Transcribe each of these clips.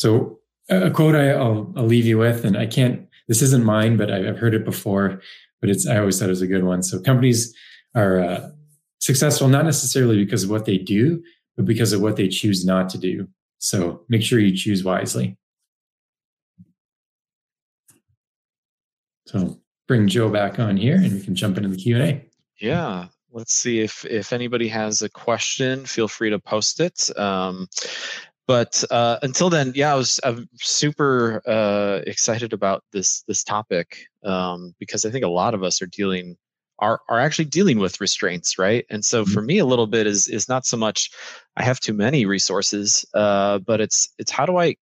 So a quote I, will I'll leave you with, and I can't. This isn't mine, but I've heard it before. But it's I always thought it was a good one. So companies are uh, successful not necessarily because of what they do, but because of what they choose not to do. So make sure you choose wisely. So bring Joe back on here, and we can jump into the Q and A. Yeah, let's see if if anybody has a question. Feel free to post it. Um, but uh, until then, yeah, I was I'm super uh, excited about this this topic um, because I think a lot of us are dealing are are actually dealing with restraints, right? And so mm-hmm. for me, a little bit is is not so much I have too many resources, uh, but it's it's how do I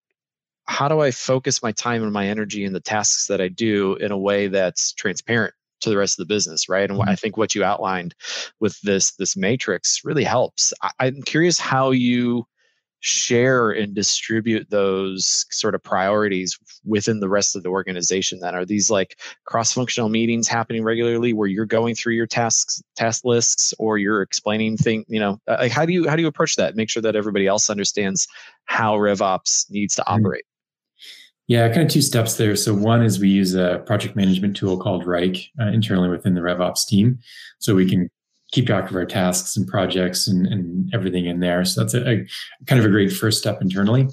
how do I focus my time and my energy in the tasks that I do in a way that's transparent to the rest of the business right and mm-hmm. i think what you outlined with this this matrix really helps I, am curious how you share and distribute those sort of priorities within the rest of the organization then are these like cross-functional meetings happening regularly where you're going through your tasks task lists or you're explaining things you know uh, like how do you how do you approach that make sure that everybody else understands how revops needs to mm-hmm. operate yeah, kind of two steps there. So one is we use a project management tool called Wrike uh, internally within the RevOps team, so we can keep track of our tasks and projects and, and everything in there. So that's a, a, kind of a great first step internally.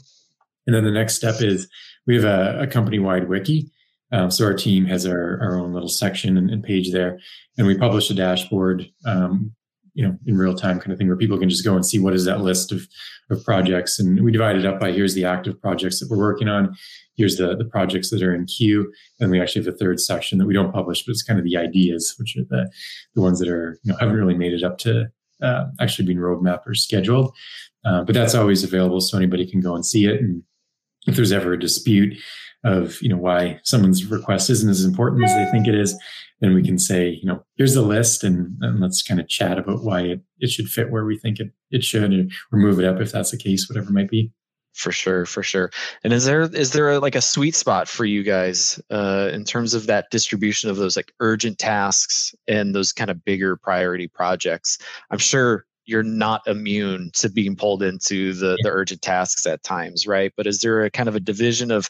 And then the next step is we have a, a company wide wiki. Um, so our team has our, our own little section and, and page there, and we publish a dashboard, um, you know, in real time kind of thing where people can just go and see what is that list of, of projects. And we divide it up by here's the active projects that we're working on, here's the, the projects that are in queue. And we actually have a third section that we don't publish, but it's kind of the ideas, which are the, the ones that are, you know, haven't really made it up to uh, actually being roadmap or scheduled. Uh, but that's always available so anybody can go and see it. And if there's ever a dispute of, you know, why someone's request isn't as important as they think it is, then we can say, you know, here's the list and, and let's kind of chat about why it, it should fit where we think it, it should or, or move it up if that's the case, whatever it might be. For sure for sure. And is there is there a, like a sweet spot for you guys uh, in terms of that distribution of those like urgent tasks and those kind of bigger priority projects? I'm sure you're not immune to being pulled into the the urgent tasks at times right? But is there a kind of a division of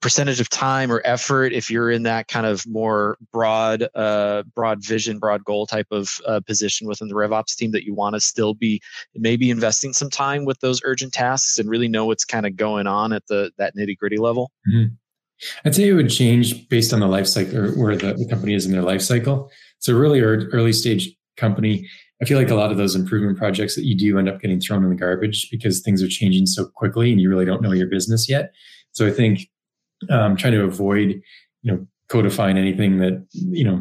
percentage of time or effort if you're in that kind of more broad uh, broad vision broad goal type of uh, position within the revops team that you want to still be maybe investing some time with those urgent tasks and really know what's kind of going on at the that nitty gritty level? Mm-hmm. i'd say it would change based on the life cycle or where the, the company is in their life cycle. So really early stage company I feel like a lot of those improvement projects that you do end up getting thrown in the garbage because things are changing so quickly and you really don't know your business yet. So I think um, trying to avoid, you know, codifying anything that, you know,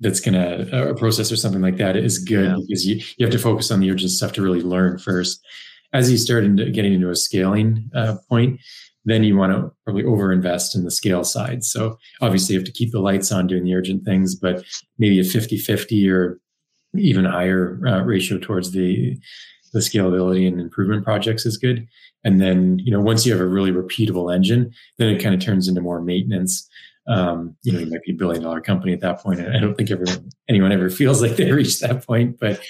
that's going to, a process or something like that is good yeah. because you, you have to focus on the urgent stuff to really learn first. As you start into getting into a scaling uh, point, then you want to probably overinvest in the scale side. So obviously you have to keep the lights on doing the urgent things, but maybe a 50 50 or even higher uh, ratio towards the the scalability and improvement projects is good. And then, you know, once you have a really repeatable engine, then it kind of turns into more maintenance. Um, you know, you might be a billion dollar company at that point. And I don't think everyone, anyone ever feels like they reached that point, but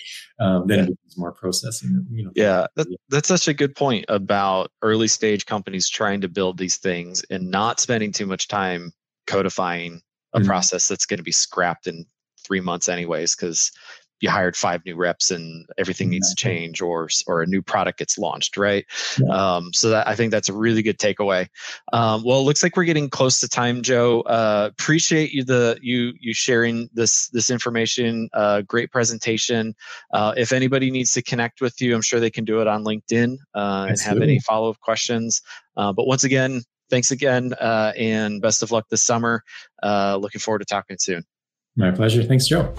um, then it becomes more processing. You know, yeah, that, that's such a good point about early stage companies trying to build these things and not spending too much time codifying a mm-hmm. process that's going to be scrapped in three months anyways because you hired five new reps and everything needs to change or or a new product gets launched right? Yeah. um, so that i think that's a really good takeaway. Um, well it looks like we're getting close to time joe. Uh, appreciate you the you you sharing this this information. Uh, great presentation. Uh, if anybody needs to connect with you i'm sure they can do it on linkedin uh, and have any follow-up questions. Uh, but once again thanks again uh, and best of luck this summer. Looking forward to talking soon. My pleasure. Thanks joe